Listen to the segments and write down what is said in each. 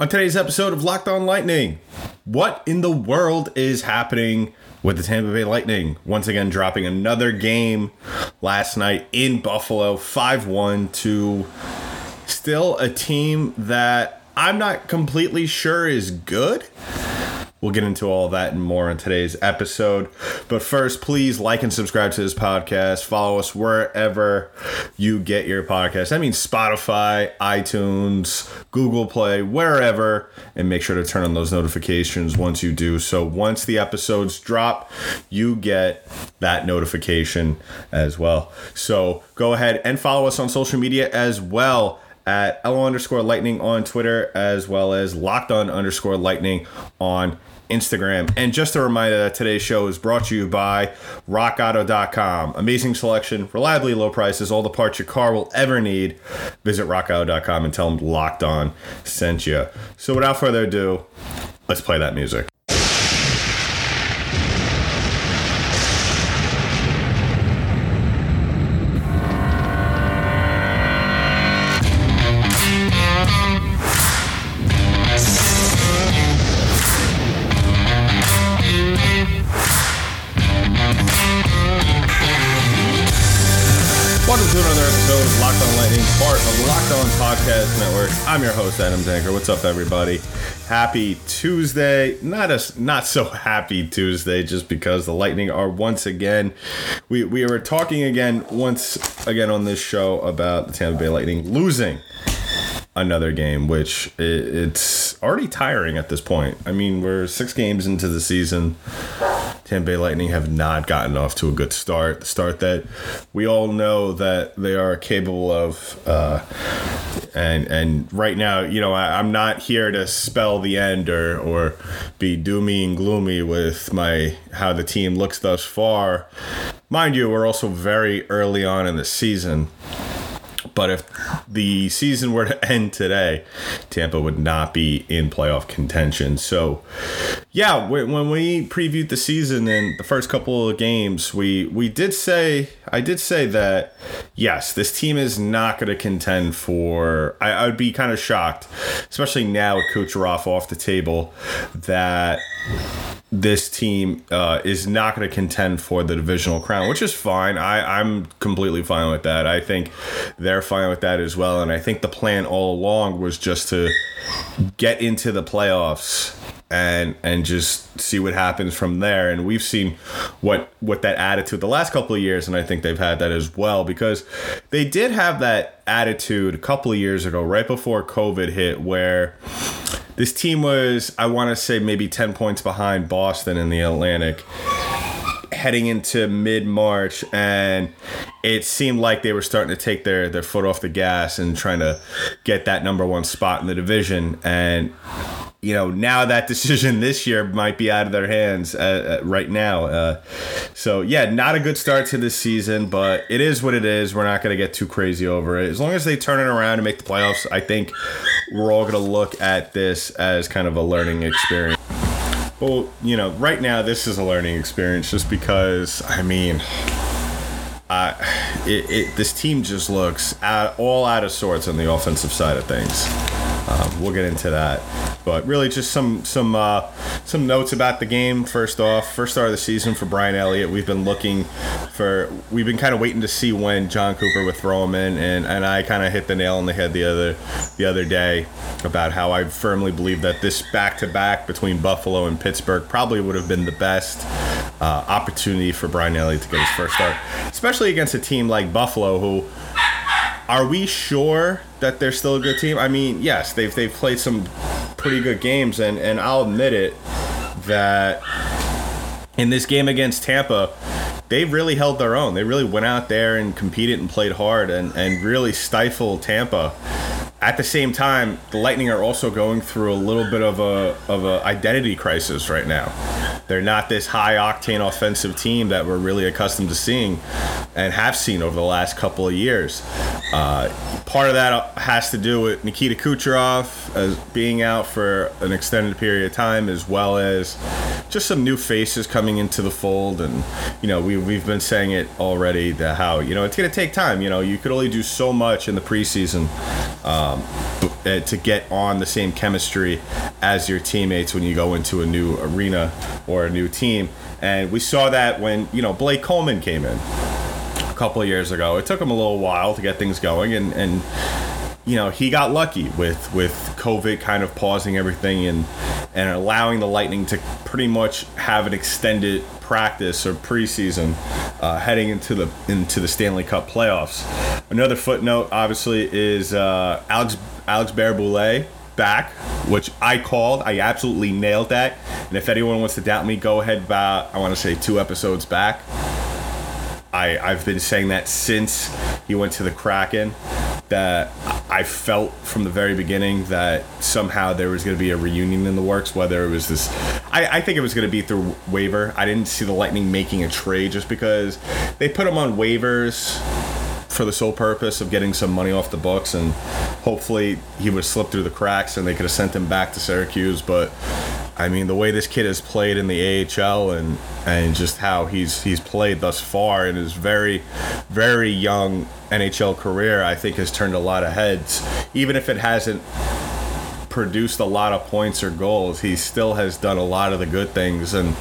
On today's episode of Locked On Lightning, what in the world is happening with the Tampa Bay Lightning? Once again, dropping another game last night in Buffalo, 5 1 to still a team that I'm not completely sure is good. We'll get into all that and more in today's episode. But first, please like and subscribe to this podcast. Follow us wherever you get your podcast. That means Spotify, iTunes, Google Play, wherever. And make sure to turn on those notifications once you do. So once the episodes drop, you get that notification as well. So go ahead and follow us on social media as well at LO underscore lightning on Twitter, as well as locked on underscore lightning on Instagram. And just a reminder that today's show is brought to you by rockauto.com. Amazing selection, reliably low prices, all the parts your car will ever need. Visit rockauto.com and tell them locked on sent you. So without further ado, let's play that music. I'm your host, Adam Danker. What's up, everybody? Happy Tuesday. Not a not so happy Tuesday, just because the Lightning are once again. We we were talking again once again on this show about the Tampa Bay Lightning losing another game, which it's already tiring at this point. I mean, we're six games into the season. Tampa Bay Lightning have not gotten off to a good start. The start that we all know that they are capable of. Uh, and and right now, you know, I, I'm not here to spell the end or or be doomy and gloomy with my how the team looks thus far. Mind you, we're also very early on in the season. But if the season were to end today, Tampa would not be in playoff contention. So, yeah, when we previewed the season in the first couple of games, we we did say I did say that yes, this team is not going to contend for. I, I would be kind of shocked, especially now with Kucherov off the table, that this team uh, is not going to contend for the divisional crown, which is fine. I, I'm completely fine with that. I think they're fine with that as well. And I think the plan all along was just to get into the playoffs and and just see what happens from there and we've seen what what that attitude the last couple of years and I think they've had that as well because they did have that attitude a couple of years ago right before covid hit where this team was I want to say maybe 10 points behind Boston in the Atlantic heading into mid March, and it seemed like they were starting to take their, their foot off the gas and trying to get that number one spot in the division. And you know, now that decision this year might be out of their hands uh, uh, right now. Uh, so, yeah, not a good start to this season, but it is what it is. We're not going to get too crazy over it. As long as they turn it around and make the playoffs, I think we're all going to look at this as kind of a learning experience. Well, you know, right now this is a learning experience just because, I mean, it, it, this team just looks all out of sorts on the offensive side of things. Um, we'll get into that, but really just some some uh, some notes about the game. First off, first start of the season for Brian Elliott. We've been looking for, we've been kind of waiting to see when Jon Cooper would throw him in, and, and I kind of hit the nail on the head the other the other day about how I firmly believe that this back to back between Buffalo and Pittsburgh probably would have been the best uh, opportunity for Brian Elliott to get his first start, especially against a team like Buffalo who are we sure that they're still a good team? I mean, yes, they've they've played some pretty good games, and and I'll admit it that in this game against Tampa, they really held their own. They really went out there and competed and played hard and and really stifled Tampa. At the same time, the Lightning are also going through a little bit of a of a identity crisis right now They're not this high octane offensive team that we're really accustomed to seeing and have seen over the last couple of years. Uh, part of that has to do with Nikita Kucherov as being out for an extended period of time, as well as just some new faces coming into the fold. And you know, we we've been saying it already that how you know it's going to take time. You know, you could only do so much in the preseason um, to get on the same chemistry as your teammates when you go into a new arena or a new team. And we saw that when you know Blake Coleman came in a couple of years ago. It took him a little while to get things going, and and you know he got lucky with with COVID kind of pausing everything and and allowing the Lightning to pretty much have an extended practice or preseason uh, heading into the into the Stanley Cup playoffs. Another footnote, obviously, is uh, Alex Alex Barré-Boulet back, which I called. I absolutely nailed that. And if anyone wants to doubt me, go ahead about I want to say two episodes back. I, I've been saying that since he went to the Kraken. That I felt from the very beginning that somehow there was going to be a reunion in the works. Whether it was this, I, I think it was going to be through waiver. I didn't see the Lightning making a trade just because they put him on waivers for the sole purpose of getting some money off the books, and hopefully he would slip through the cracks and they could have sent him back to Syracuse. But I mean, the way this kid has played in the AHL and and just how he's he's played thus far in his very very young NHL career, I think has turned a lot of heads. Even if it hasn't produced a lot of points or goals, he still has done a lot of the good things. And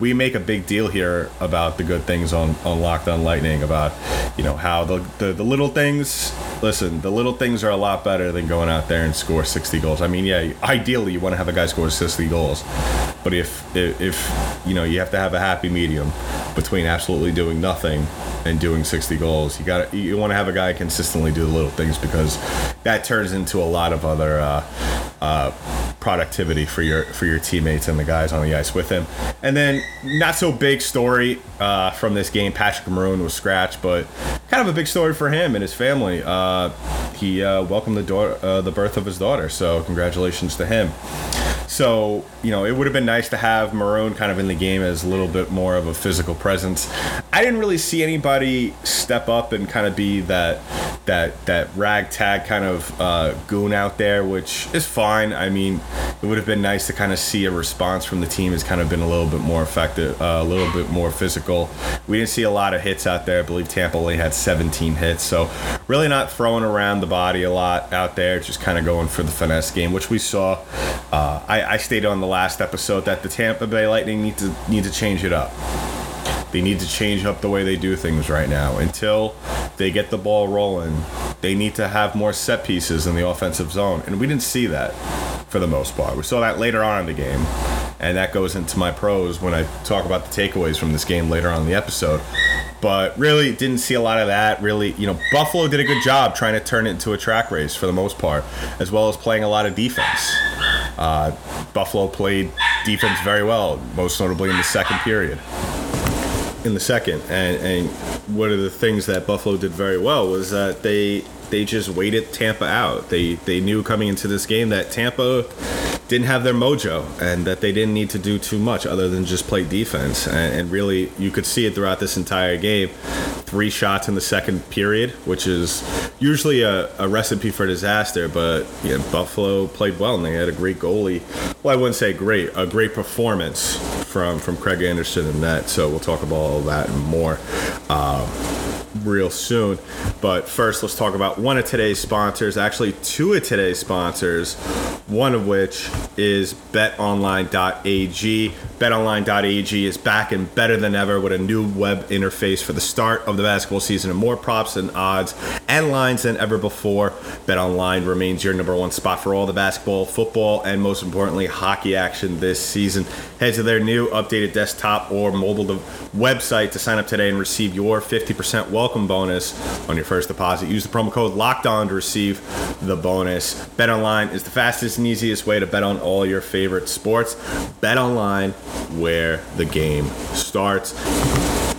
we make a big deal here about the good things on, on Locked on Lightning, about, you know, how the, the, the little things, listen, the little things are a lot better than going out there and score 60 goals. I mean, yeah, ideally you want to have a guy score 60 goals. But if, if, if you know, you have to have a happy medium between absolutely doing nothing and doing 60 goals. You got you want to have a guy consistently do the little things because that turns into a lot of other uh, uh, productivity for your for your teammates and the guys on the ice with him. And then not so big story uh, from this game. Patrick Maroon was scratched, but kind of a big story for him and his family. Uh, he uh, welcomed the daughter, uh, the birth of his daughter, so congratulations to him. So, you know, it would have been nice to have Maroon kind of in the game as a little bit more of a physical presence. I didn't really see anybody step up and kind of be that that that ragtag kind of uh, goon out there, which is fine. I mean, it would have been nice to kind of see a response from the team has kind of been a little bit more effective, uh, a little bit more physical. We didn't see a lot of hits out there. I believe Tampa only had 17 hits, so really not throwing around the body a lot out there, just kind of going for the finesse game, which we saw. Uh, I, I stated on the last episode that the Tampa Bay Lightning need to need to change it up. They need to change up the way they do things right now. Until they get the ball rolling, they need to have more set pieces in the offensive zone. And we didn't see that for the most part. We saw that later on in the game. And that goes into my pros when I talk about the takeaways from this game later on in the episode. But really didn't see a lot of that. Really, you know, Buffalo did a good job trying to turn it into a track race for the most part, as well as playing a lot of defense. Uh, Buffalo played defense very well, most notably in the second period. In the second, and, and one of the things that Buffalo did very well was that they they just waited Tampa out. They they knew coming into this game that Tampa didn't have their mojo and that they didn't need to do too much other than just play defense. And, and, really, you could see it throughout this entire game. Three shots in the second period, which is usually a, a recipe for disaster, but Buffalo played well and they had a great goalie. Well, I wouldn't say great, a great performance from, from Craig Anderson and that. So we'll talk about all that and more. Um, real soon. But first, let's talk about one of today's sponsors. Actually, two of today's sponsors. One of which is BetOnline.ag. BetOnline.ag is back and better than ever with a new web interface for the start of the basketball season and more props and odds and lines than ever before. BetOnline remains your number one spot for all the basketball, football, and most importantly, hockey action this season. Head to their new updated desktop or mobile website to sign up today and receive your 50% welcome bonus on your first deposit. Use the promo code Locked On to receive the bonus. Bet online is the fastest and easiest way to bet on all your favorite sports. Bet online, where the game starts.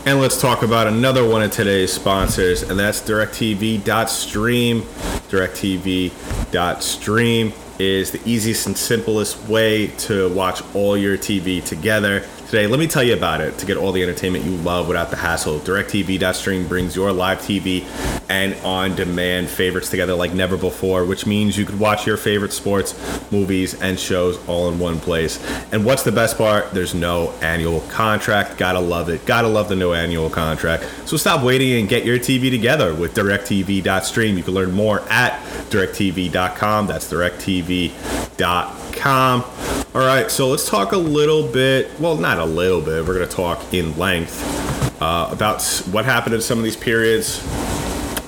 And let's talk about another one of today's sponsors, and that's DirecTV.stream. DirecTV.stream is the easiest and simplest way to watch all your TV together today. Let me tell you about it to get all the entertainment you love without the hassle. DirecTV.stream brings your live TV and on demand favorites together like never before, which means you could watch your favorite sports, movies, and shows all in one place. And what's the best part? There's no annual contract. Gotta love it. Gotta love the no annual contract. So stop waiting and get your TV together with DirecTV.stream. You can learn more at DirecTV.com. That's DirecTV.com. All right, so let's talk a little bit. Well, not a little bit. We're going to talk in length uh, about what happened in some of these periods.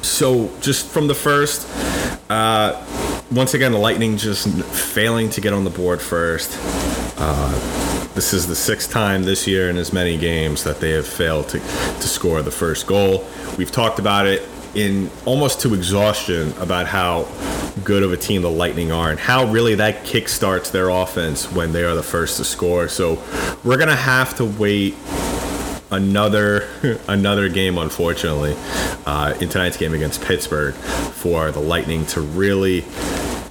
So, just from the first, uh, once again, the Lightning just failing to get on the board first. Uh, this is the sixth time this year in as many games that they have failed to, to score the first goal. We've talked about it in almost to exhaustion about how good of a team the Lightning are and how really that kickstarts their offense when they are the first to score. So we're gonna have to wait another another game, unfortunately, uh, in tonight's game against Pittsburgh for the Lightning to really,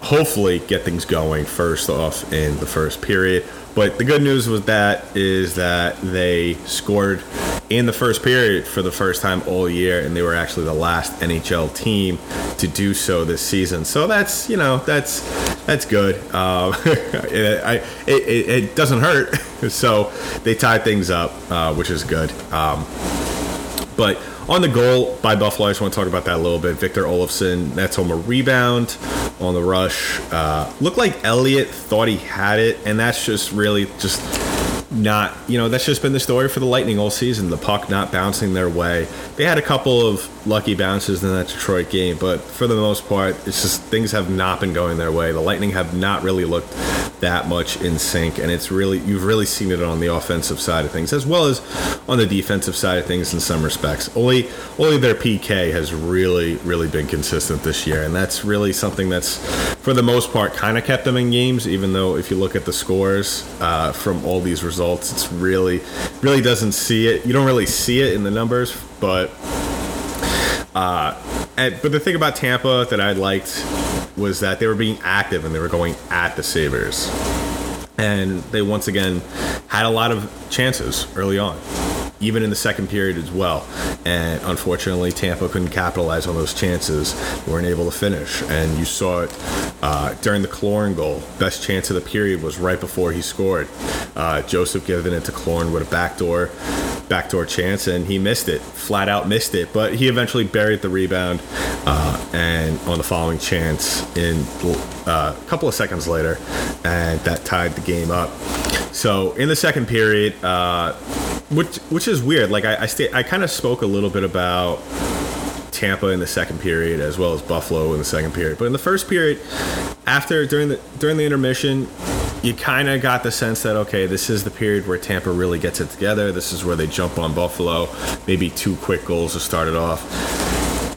hopefully, get things going first off in the first period. But the good news with that is that they scored in the first period for the first time all year, and they were actually the last NHL team to do so this season. So that's you know that's that's good. Um, it, I, it, it, doesn't hurt. so they tied things up, uh, which is good. Um, but on the goal by Buffalo, I just want to talk about that a little bit. Victor Olofsson, that's home a rebound on the rush. Uh, looked like Elliott thought he had it, and that's just really just not, you know, that's just been the story for the Lightning all season. The puck not bouncing their way. They had a couple of lucky bounces in that Detroit game, but for the most part, it's just things have not been going their way. The Lightning have not really looked that much in sync, and it's really you've really seen it on the offensive side of things as well as on the defensive side of things in some respects. Only only their PK has really really been consistent this year, and that's really something that's for the most part kind of kept them in games. Even though if you look at the scores uh, from all these results, it's really really doesn't see it. You don't really see it in the numbers, but. Uh, and, but the thing about Tampa that I liked was that they were being active and they were going at the Sabres. And they once again had a lot of chances early on, even in the second period as well. And unfortunately, Tampa couldn't capitalize on those chances. They weren't able to finish. And you saw it uh, during the Killorn goal. Best chance of the period was right before he scored. Uh, Joseph giving it to Killorn with a backdoor backdoor chance, and he missed it, flat out missed it. But he eventually buried the rebound, uh, and on the following chance, in uh, a couple of seconds later, and that tied the game up. So in the second period, uh, which which is weird. Like I I, sta- I kind of spoke a little bit about Tampa in the second period as well as Buffalo in the second period. But in the first period, after during the during the intermission, you kind of got the sense that okay, this is the period where Tampa really gets it together. This is where they jump on Buffalo. Maybe two quick goals to start it off.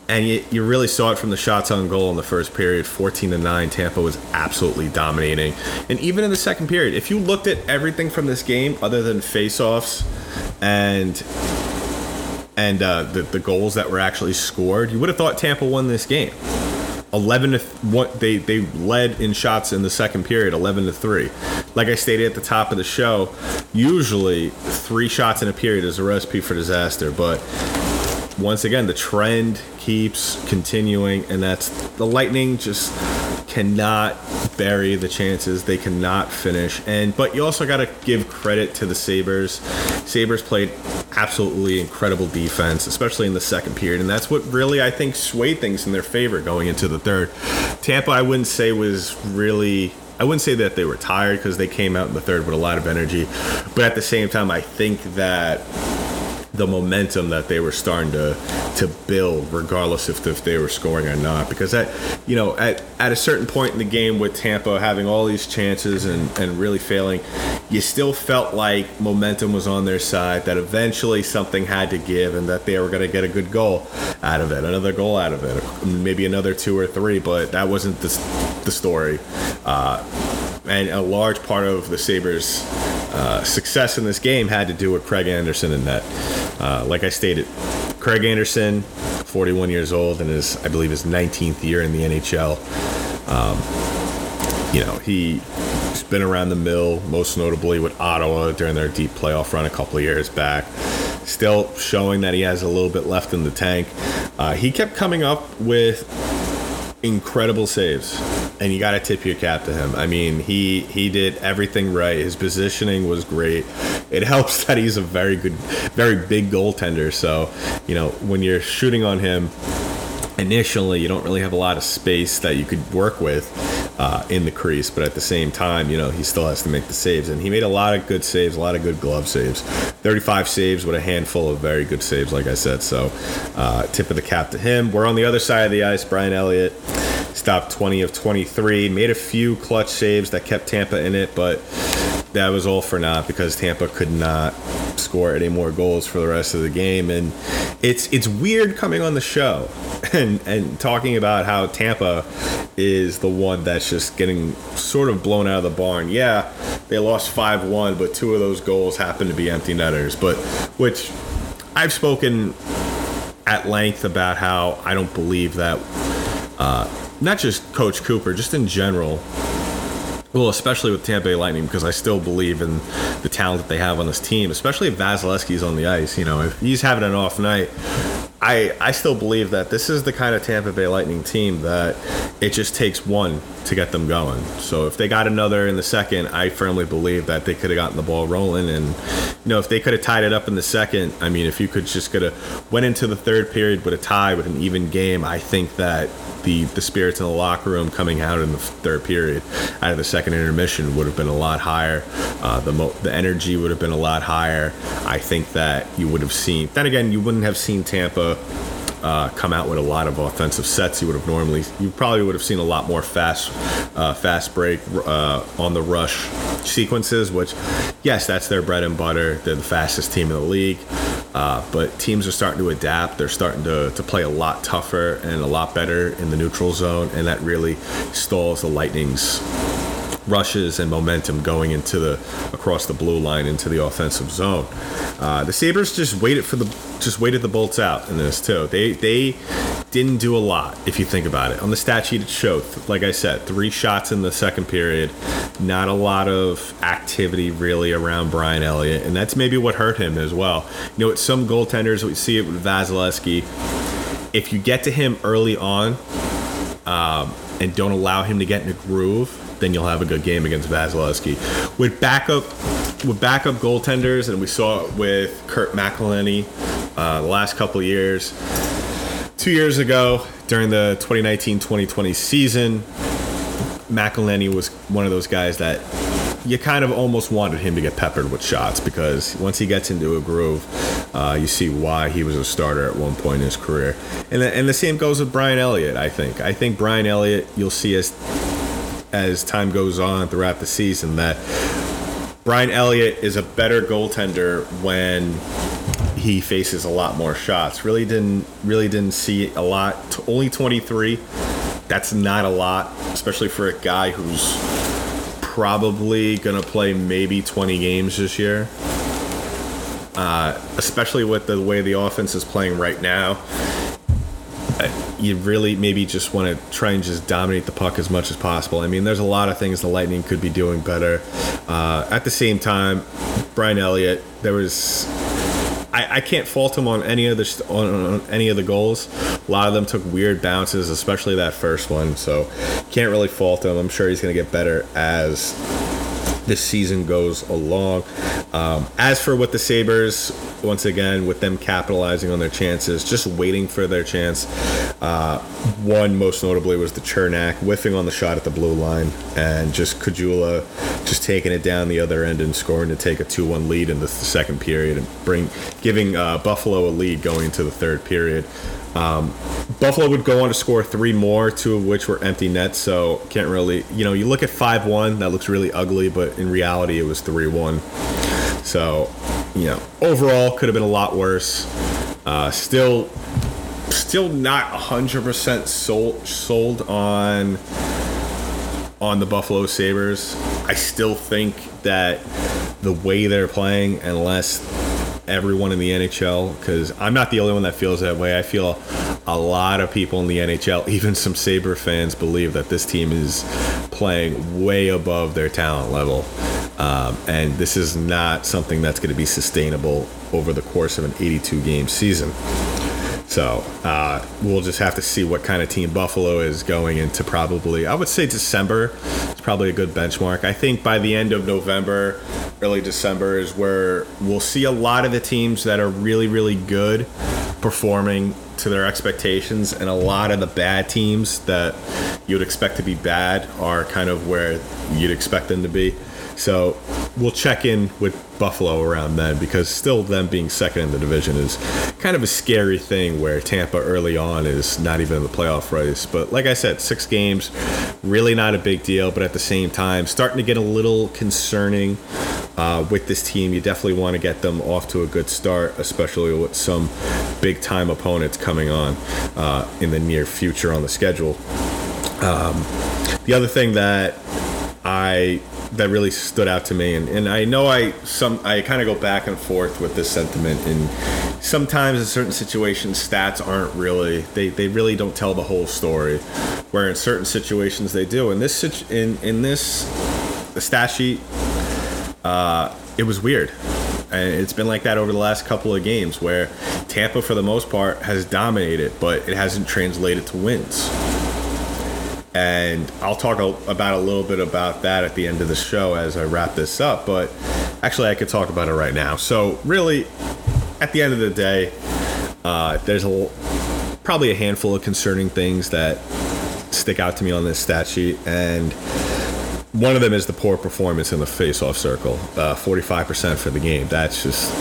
And you, you really saw it from the shots on goal in the first period, 14 to 9. Tampa was absolutely dominating. And even in the second period, if you looked at everything from this game other than face-offs and and uh, the, the goals that were actually scored, you would have thought Tampa won this game. 11 to what they they led in shots in the second period 11 to 3 like i stated at the top of the show usually three shots in a period is a recipe for disaster but once again the trend keeps continuing and that's the lightning just cannot bury the chances they cannot finish and but you also got to give credit to the sabres sabres played absolutely incredible defense, especially in the second period. And that's what really, I think, swayed things in their favor going into the third. Tampa, I wouldn't say was really. I wouldn't say that they were tired because they came out in the third with a lot of energy. But at the same time, I think that the momentum that they were starting to to build, regardless if, if they were scoring or not. Because at you know at, at a certain point in the game with Tampa having all these chances and, and really failing, you still felt like momentum was on their side. That eventually something had to give, and that they were going to get a good goal out of it, another goal out of it, maybe another two or three. But that wasn't the the story. Uh, and a large part of the Sabres' uh, success in this game had to do with Craig Anderson in net. Uh, like I stated, Craig Anderson, 41 years old, and is I believe his 19th year in the NHL. Um, you know, he He's been around the mill, most notably with Ottawa during their deep playoff run a couple of years back. Still showing that he has a little bit left in the tank. Uh, he kept coming up with incredible saves, and you got to tip your cap to him. I mean, he he did everything right. His positioning was great. It helps that he's a very good, very big goaltender. So, you know, when you're shooting on him initially you don't really have a lot of space that you could work with uh, in the crease but at the same time you know he still has to make the saves. And he made a lot of good saves a lot of good glove saves. 35 saves with a handful of very good saves like i said. So uh, tip of the cap to him. We're on the other side of the ice. Brian elliott stopped 20 of 23 made a few clutch saves that kept tampa in it but that was all for naught because Tampa could not score any more goals for the rest of the game. And it's it's weird coming on the show and and talking about how Tampa is the one that's just getting sort of blown out of the barn. Yeah, they lost five one, but two of those goals happened to be empty netters. But which I've spoken at length about how I don't believe that. Uh, not just Coach Cooper, just in general, well, especially with Tampa Bay Lightning, because I still believe in the talent that they have on this team, especially if Vasilevskiy's on the ice. You know, if he's having an off night, I I still believe that this is the kind of Tampa Bay Lightning team that it just takes one to get them going. So if they got another in the second, I firmly believe that they could have gotten the ball rolling. And you know, if they could have tied it up in the second, I mean, if you could just could have went into the third period with a tie with an even game, I think that the the spirits in the locker room coming out in the third period out of the second intermission would have been a lot higher. Uh, the mo- the energy would have been a lot higher. I think that you would have seen. Then again, you wouldn't have seen Tampa. Uh, come out with a lot of offensive sets. You would have normally, you probably would have seen a lot more fast, uh, fast break uh, on the rush sequences. Which, yes, that's their bread and butter. They're the fastest team in the league. Uh, but teams are starting to adapt. They're starting to, to play a lot tougher and a lot better in the neutral zone, and that really stalls the Lightning's rushes and momentum going into the across the blue line into the offensive zone. Uh, the Sabres just waited for the just waited the bolts out in this too. They they didn't do a lot if you think about it. On the stat sheet it showed, like I said, three shots in the second period, not a lot of activity really around Brian Elliott, and that's maybe what hurt him as well. You know, it's some goaltenders we see it with Vasilevskiy. If you get to him early on um, and don't allow him to get in a groove, then you'll have a good game against Vasilevskiy. With backup with backup goaltenders, and we saw it with Kurt McElhinney uh, the last couple years. Two years ago, during the 2019-2020 season, McElhinney was one of those guys that you kind of almost wanted him to get peppered with shots because once he gets into a groove, uh, you see why he was a starter at one point in his career. And the, and the same goes with Brian Elliott, I think. I think Brian Elliott, you'll see as as time goes on throughout the season that Brian Elliott is a better goaltender when he faces a lot more shots. Really didn't really didn't see a lot. Only 23. That's not a lot, especially for a guy who's probably going to play maybe 20 games this year. Uh, especially with the way the offense is playing right now you really maybe just want to try and just dominate the puck as much as possible. I mean, there's a lot of things the Lightning could be doing better. Uh, at the same time, Brian Elliott, there was. I, I can't fault him on any of the on, on any of the goals. A lot of them took weird bounces, especially that first one. So can't really fault him. I'm sure he's going to get better as this season goes along. Um, as for what the Sabres, once again, with them capitalizing on their chances, just waiting for their chance. Uh, one most notably was the Cernak whiffing on the shot at the blue line, and just Caggiula just taking it down the other end and scoring to take a 2-1 lead in the second period and bring giving uh, Buffalo a lead going into the third period. Um, Buffalo would go on to score three more, two of which were empty nets. So can't really, you know, you look at five one, that looks really ugly, but in reality, it was three one. So, you know, overall could have been a lot worse. Uh, still, still not hundred percent sold sold on on the Buffalo Sabres. I still think that the way they're playing, unless everyone in the NHL because I'm not the only one that feels that way. I feel a lot of people in the NHL, even some Sabre fans, believe that this team is playing way above their talent level. Um, and this is not something that's going to be sustainable over the course of an 82 game season. So uh, we'll just have to see what kind of team Buffalo is going into. Probably, I would say December is probably a good benchmark. I think by the end of November, early December is where we'll see a lot of the teams that are really, really good performing to their expectations, and a lot of the bad teams that you'd expect to be bad are kind of where you'd expect them to be. So we'll check in with Buffalo around then because still them being second in the division is kind of a scary thing where Tampa early on is not even in the playoff race. But like I said, six games, really not a big deal, but at the same time, starting to get a little concerning uh, with this team. You definitely want to get them off to a good start, especially with some big time opponents coming on uh, in the near future on the schedule. Um, the other thing that I that really stood out to me. And, and I know I some I kind of go back and forth with this sentiment. And sometimes in certain situations stats aren't really they, they really don't tell the whole story where in certain situations they do. In this in in this the stat sheet uh, it was weird. And it's been like that over the last couple of games where Tampa for the most part has dominated but it hasn't translated to wins and I'll talk about a little bit about that at the end of the show as I wrap this up. But actually, I could talk about it right now. So, really, at the end of the day, uh, there's a, probably a handful of concerning things that stick out to me on this stat sheet. And one of them is the poor performance in the face-off circle, uh, 45% for the game. That's just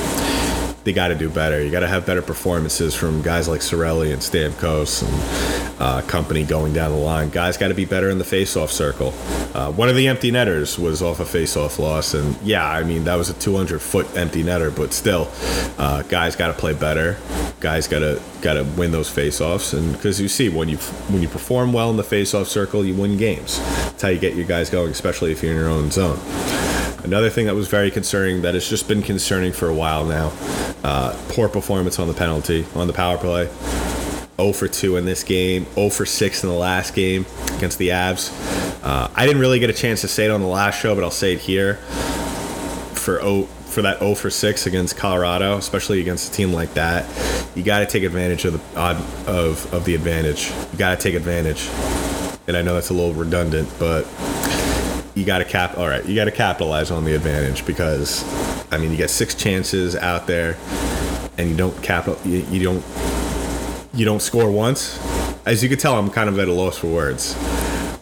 they got to do better. You got to have better performances from guys like Cirelli and Stamkos and uh, company going down the line. Guys got to be better in the face-off circle. Uh, one of the empty netters was off a face-off loss, and yeah, I mean that was a 200-foot empty netter, but still, uh, guys got to play better. Guys got to got to win those face-offs, and because you see when you when you perform well in the face-off circle, you win games. That's how you get your guys going, especially if you're in your own zone. Another thing that was very concerning that has just been concerning for a while now uh, poor performance on the penalty, on the power play. 0 for 2 in this game, 0 for 6 in the last game against the Avs. Uh, I didn't really get a chance to say it on the last show, but I'll say it here. For 0, for that 0 for 6 against Colorado, especially against a team like that, you got to take advantage of the of, of the advantage. You got to take advantage. And I know that's a little redundant, but you got to cap. All right, you got to capitalize on the advantage because, I mean, you get six chances out there, and you don't capital. You, you don't. You don't score once. As you can tell, I'm kind of at a loss for words.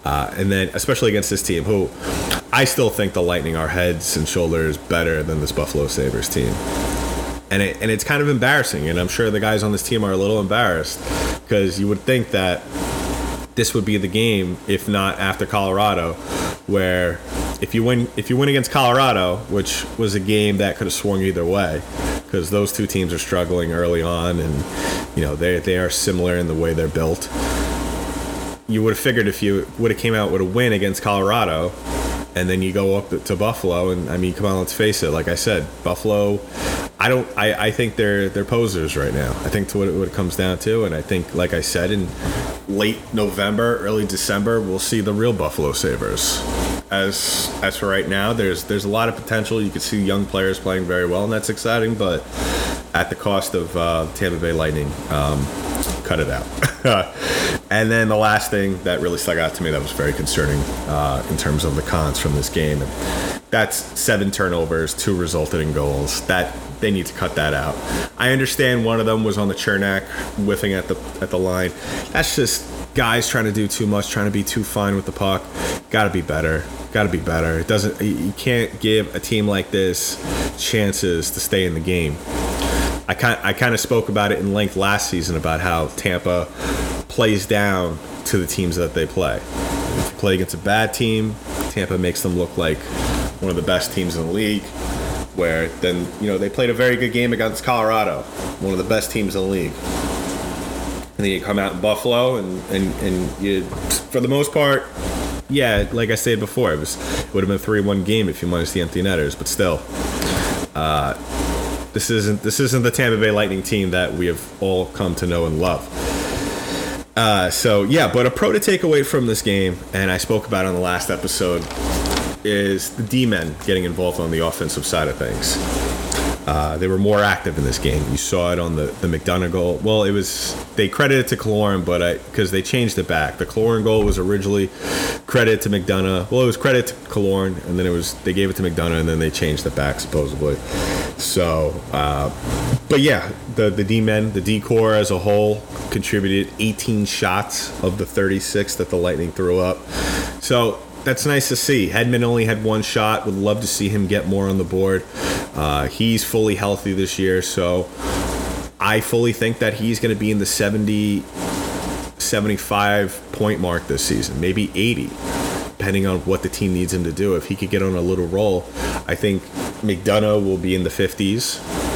Uh, and then, especially against this team, who I still think the Lightning are heads and shoulders better than this Buffalo Sabres team. And, it, and it's kind of embarrassing. And I'm sure the guys on this team are a little embarrassed because you would think that this would be the game, if not after Colorado, where if you win if you win against Colorado, which was a game that could have swung either way, because those two teams are struggling early on, and you know they they are similar in the way they're built. You would have figured if you would have came out with a win against Colorado, and then you go up to Buffalo, and I mean, come on, let's face it. Like I said, Buffalo. I don't. I, I think they're they're posers right now. I think to what it, what it comes down to, and I think, like I said, in late November, early December, we'll see the real Buffalo Sabres. As as for right now, there's there's a lot of potential. You can see young players playing very well, and that's exciting. But at the cost of uh, Tampa Bay Lightning, um, cut it out. and then the last thing that really stuck out to me that was very concerning uh, in terms of the cons from this game. That's seven turnovers, two resulted in goals. That they need to cut that out. I understand one of them was on the Cernak whiffing at the at the line. That's just guys trying to do too much, trying to be too fine with the puck. Got to be better. Got to be better. It doesn't. You can't give a team like this chances to stay in the game. I kind I kind of spoke about it in length last season about how Tampa plays down to the teams that they play. If you play against a bad team, Tampa makes them look like one of the best teams in the league where then you know they played a very good game against Colorado, one of the best teams in the league. And then you come out in Buffalo, and and and you, for the most part, yeah, like I said before, it was it would have been a three-one game if you minus the empty netters, but still, uh, this isn't this isn't the Tampa Bay Lightning team that we have all come to know and love. Uh, so yeah, but a pro to take away from this game, and I spoke about on the last episode, is the D men getting involved on the offensive side of things. Uh, they were more active in this game. You saw it on the, the McDonagh goal. Well, it was they credited to Killorn, but because they changed it back. The Killorn goal was originally credit to McDonagh. Well, it was credit to Killorn, and then it was they gave it to McDonagh, and then they changed it back supposedly. So, uh, but yeah, the the D men, the D core as a whole contributed 18 shots of the 36 that the Lightning threw up. So that's nice to see. Hedman only had one shot. Would love to see him get more on the board. Uh, he's fully healthy this year, so I fully think that he's going to be in the 70, 75 point mark this season, maybe 80, depending on what the team needs him to do. If he could get on a little roll, I think McDonagh will be in the 50s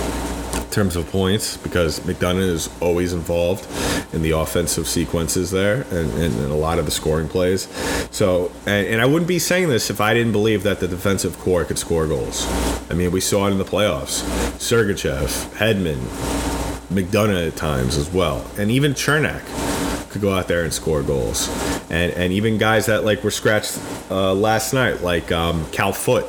terms of points because McDonagh is always involved in the offensive sequences there and, and, and a lot of the scoring plays. So, and, and, I wouldn't be saying this if I didn't believe that the defensive core could score goals. I mean, we saw it in the playoffs. Sergachev, Hedman, McDonagh at times as well, and even Cernak could go out there and score goals. And, and even guys that like were scratched uh, last night, like um, Cal Foote.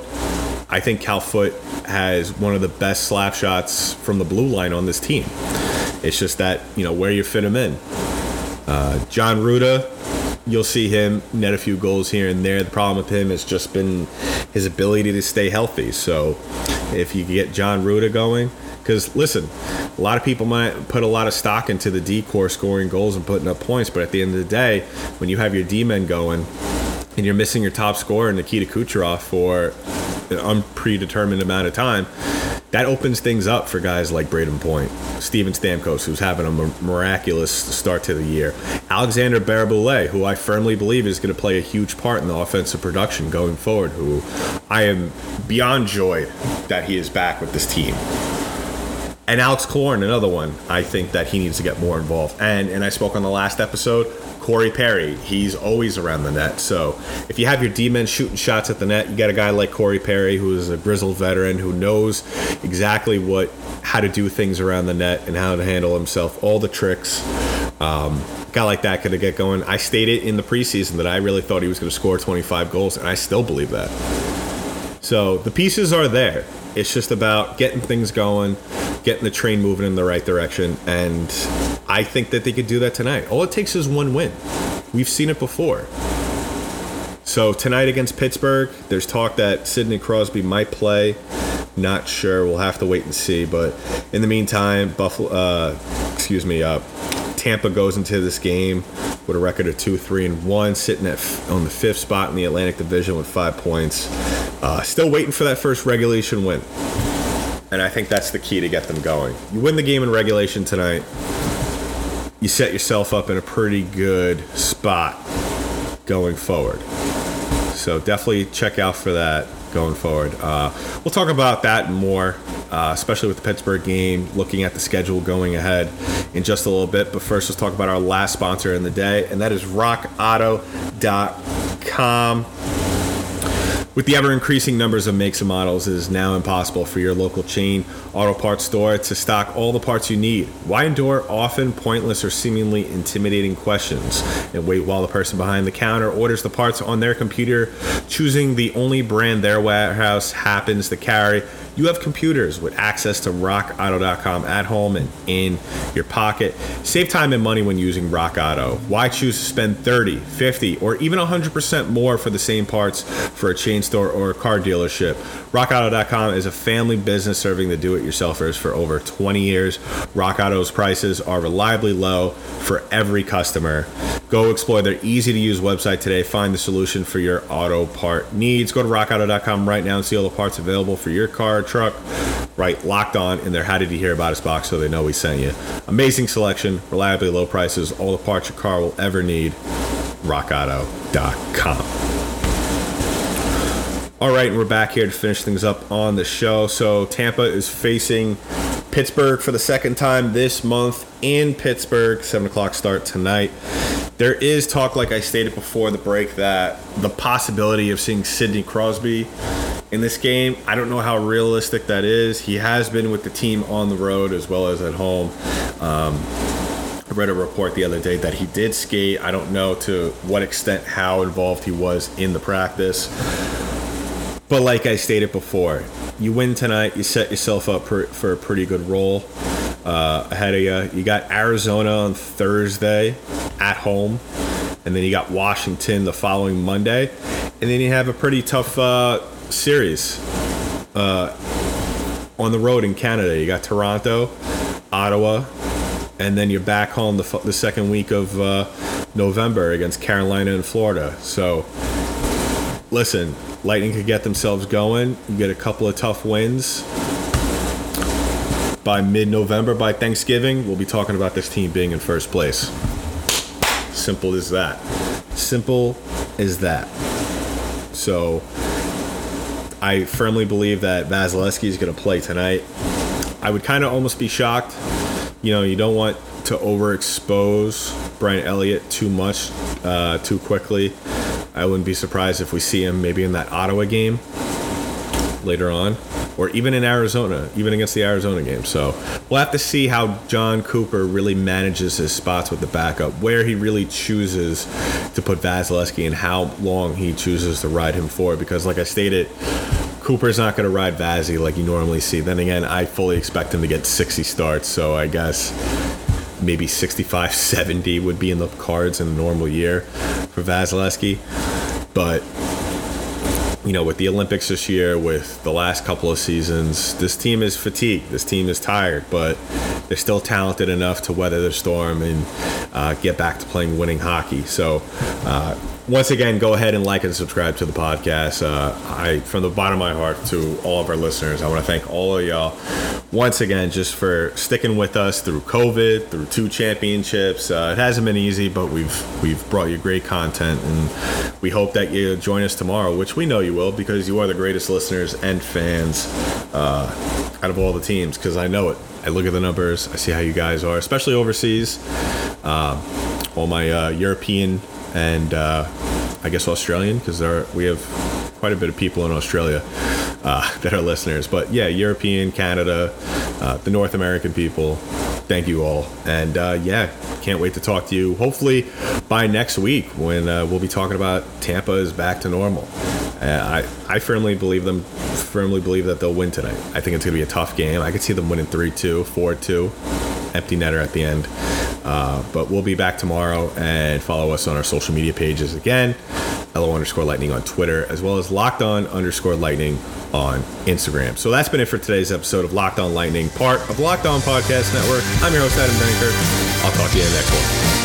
I think Cal Foote has one of the best slap shots from the blue line on this team. It's just that, you know, where you fit him in. Uh, Jan Rutta, you'll see him net a few goals here and there. The problem with him has just been his ability to stay healthy. So if you get John Rutta going, because listen, a lot of people might put a lot of stock into the D core scoring goals and putting up points, but at the end of the day, when you have your D men going and you're missing your top scorer, Nikita Kucherov, for an unpredetermined amount of time, that opens things up for guys like Brayden Point, Steven Stamkos, who's having a miraculous start to the year, Alexander Barré-Boulet, who I firmly believe is going to play a huge part in the offensive production going forward, who I am beyond joy that he is back with this team. And Alex Killorn, another one, I think that he needs to get more involved. And and I spoke on the last episode Corey Perry, he's always around the net. So if you have your D men shooting shots at the net, you got a guy like Corey Perry who is a grizzled veteran who knows exactly what how to do things around the net and how to handle himself, all the tricks. Um, guy like that could get going. I stated in the preseason that I really thought he was going to score 25 goals, and I still believe that. So the pieces are there. It's just about getting things going, getting the train moving in the right direction, and I think that they could do that tonight. All it takes is one win. We've seen it before. So tonight against Pittsburgh, there's talk that Sidney Crosby might play. Not sure. We'll have to wait and see. But in the meantime, Buffalo, uh, excuse me, uh, Tampa goes into this game with a record of two, three, and one, sitting at on the fifth spot in the Atlantic Division with five points. Uh, still waiting for that first regulation win, and I think that's the key to get them going. You win the game in regulation tonight you set yourself up in a pretty good spot going forward. So definitely check out for that going forward. Uh, we'll talk about that more, uh, especially with the Pittsburgh game, looking at the schedule going ahead in just a little bit. But first, let's talk about our last sponsor in the day, and that is rockauto.com. With the ever increasing numbers of makes and models, it is now impossible for your local chain auto parts store to stock all the parts you need. Why endure often pointless or seemingly intimidating questions and wait while the person behind the counter orders the parts on their computer, choosing the only brand their warehouse happens to carry? You have computers with access to rockauto.com at home and in your pocket. Save time and money when using Rock Auto. Why choose to spend 30, 50, or even 100% more for the same parts for a chain store or a car dealership? RockAuto.com is a family business serving the do-it-yourselfers for over 20 years. Rock Auto's prices are reliably low for every customer. Go explore their easy-to-use website today. Find the solution for your auto part needs. Go to RockAuto.com right now and see all the parts available for your car or truck, right, locked on in their How Did You Hear About Us box so they know we sent you. Amazing selection, reliably low prices, all the parts your car will ever need. RockAuto.com. All right, and we're back here to finish things up on the show. So Tampa is facing Pittsburgh for the second time this month in Pittsburgh. Seven o'clock start tonight. There is talk, like I stated before the break, that the possibility of seeing Sidney Crosby in this game. I don't know how realistic that is. He has been with the team on the road as well as at home. Um, I read a report the other day that he did skate. I don't know to what extent how involved he was in the practice. But like I stated before, you win tonight, you set yourself up for, for a pretty good roll uh, ahead of you. You got Arizona on Thursday at home, and then you got Washington the following Monday, and then you have a pretty tough uh, series uh, on the road in Canada. You got Toronto, Ottawa, and then you're back home the, the second week of uh, November against Carolina and Florida. So, listen, Lightning could get themselves going. You get a couple of tough wins. By mid November, by Thanksgiving, we'll be talking about this team being in first place. Simple as that. Simple as that. So, I firmly believe that Vasilevskiy is going to play tonight. I would kind of almost be shocked you know, you don't want to overexpose Brian Elliott too much, uh, too quickly. I wouldn't be surprised if we see him maybe in that Ottawa game later on, or even in Arizona, even against the Arizona game. So we'll have to see how Jon Cooper really manages his spots with the backup, where he really chooses to put Vasilevskiy and how long he chooses to ride him for. Because, like I stated, Cooper's not going to ride Vazzy like you normally see. Then again, I fully expect him to get 60 starts, so I guess maybe 65, 70 would be in the cards in a normal year for Vasilevskiy. But you know, with the Olympics this year, with the last couple of seasons, this team is fatigued. This team is tired, but they're still talented enough to weather the storm and uh, get back to playing winning hockey. So, uh, once again, go ahead and like and subscribe to the podcast. Uh, I, from the bottom of my heart, to all of our listeners, I want to thank all of y'all once again just for sticking with us through COVID, through two championships. Uh, it hasn't been easy, but we've we've brought you great content, and we hope that you join us tomorrow, which we know you will because you are the greatest listeners and fans uh, out of all the teams. Because I know it. I look at the numbers. I see how you guys are, especially overseas. Uh, all my uh, European and uh, I guess Australian because we have quite a bit of people in Australia uh, that are listeners. But yeah, European, Canada, uh, the North American people. Thank you all, and uh, yeah, can't wait to talk to you. Hopefully by next week when uh, we'll be talking about Tampa is back to normal. I I firmly believe them. Firmly believe that they'll win tonight. I think it's gonna be a tough game. I could see them winning 3-2, 4-2, empty netter at the end. Uh, but we'll be back tomorrow and follow us on our social media pages again. LO underscore lightning on Twitter, as well as locked on underscore lightning on Instagram. So that's been it for today's episode of Locked On Lightning, part of Locked On Podcast Network. I'm your host, Adam Banker. I'll talk to you in the next one.